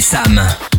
Sam.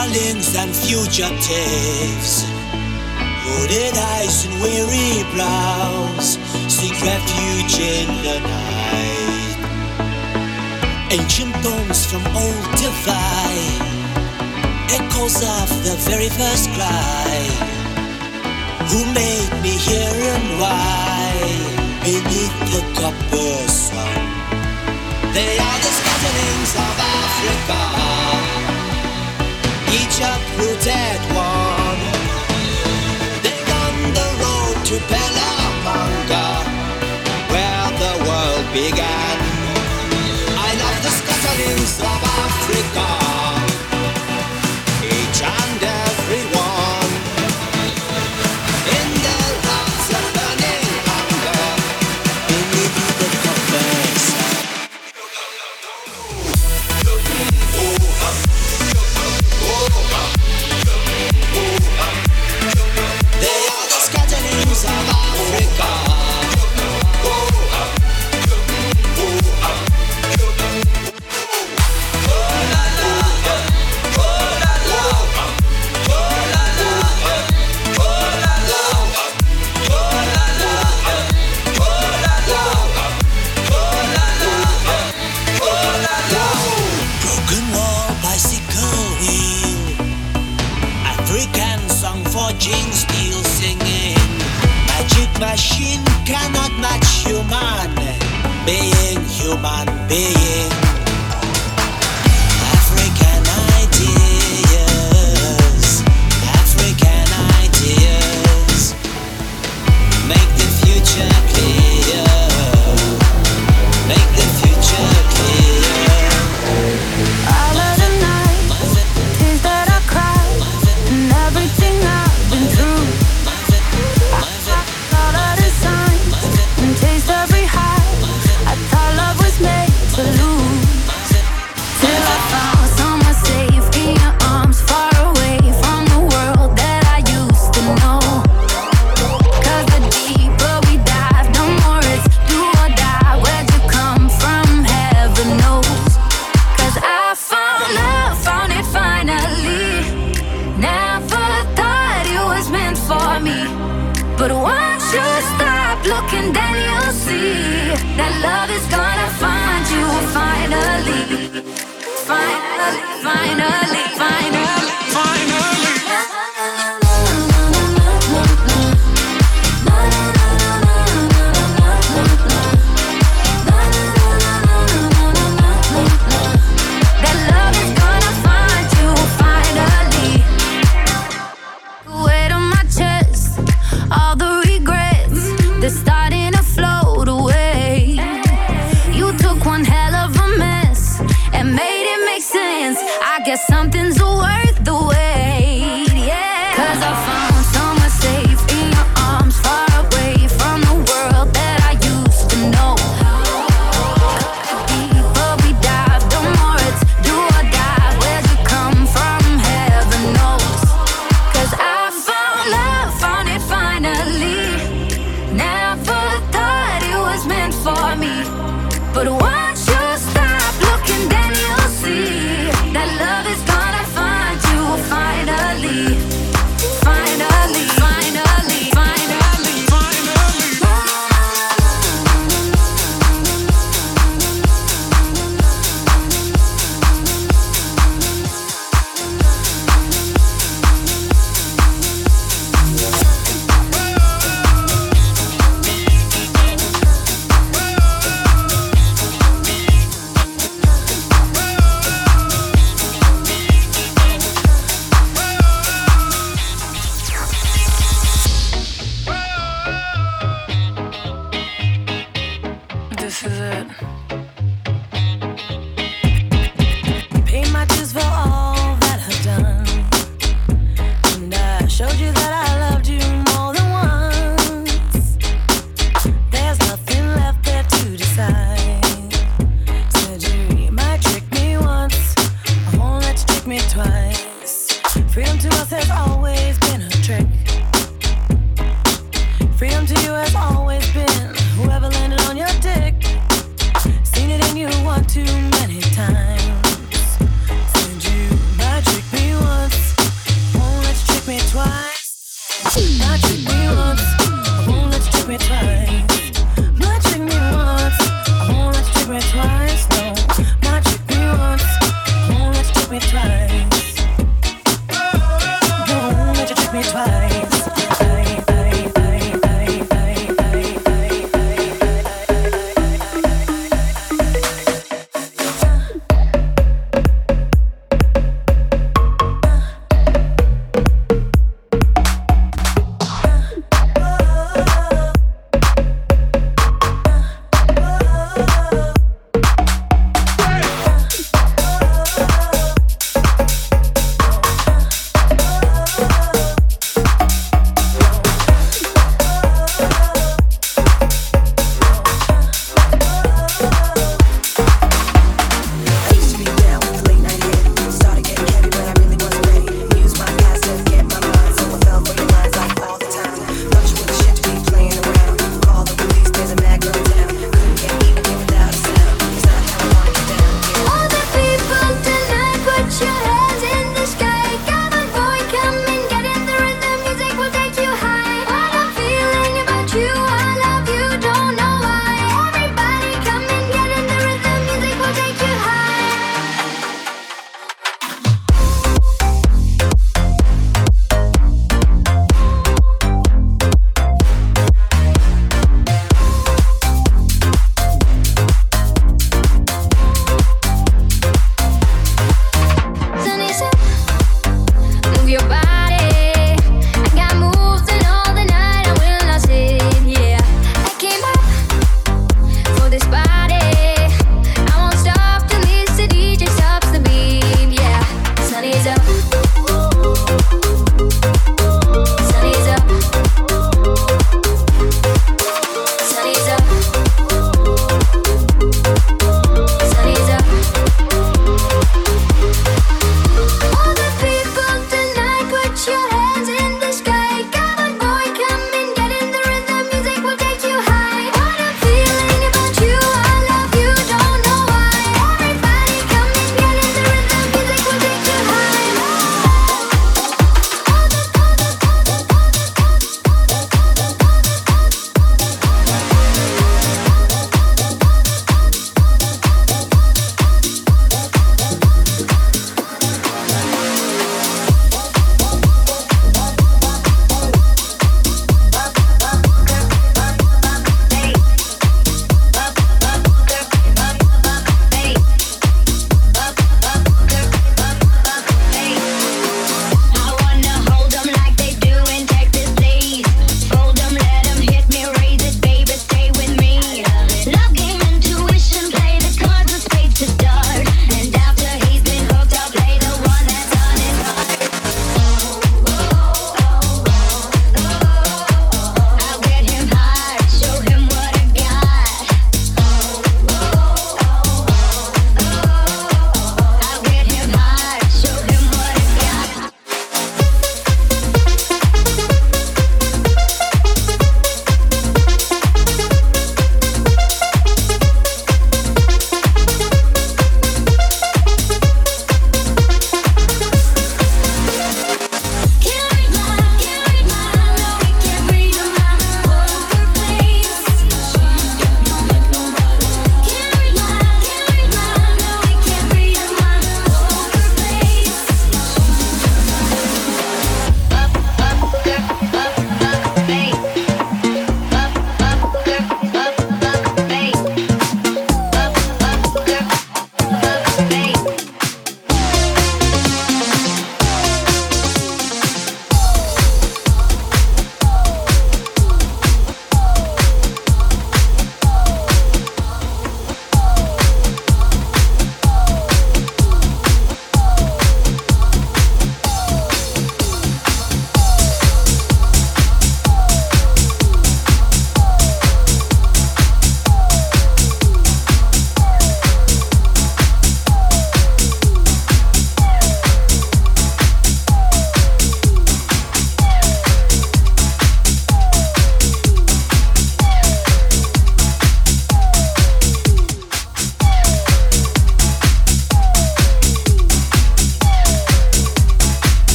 darlings and fugitives. Hooded eyes and weary brows seek refuge in the night. Ancient bones from old divine, echoes of the very first cry. Who made me here and why? Beneath the copper sun, they are the scatterlings of Africa each uprooted one. They're the road to where the world began. I love the Scuttling of Africa. machine still singing. Magic machine cannot match human being, human being.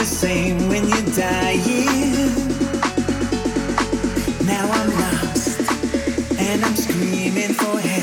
the same when you're dying. Now I'm lost and I'm screaming for help.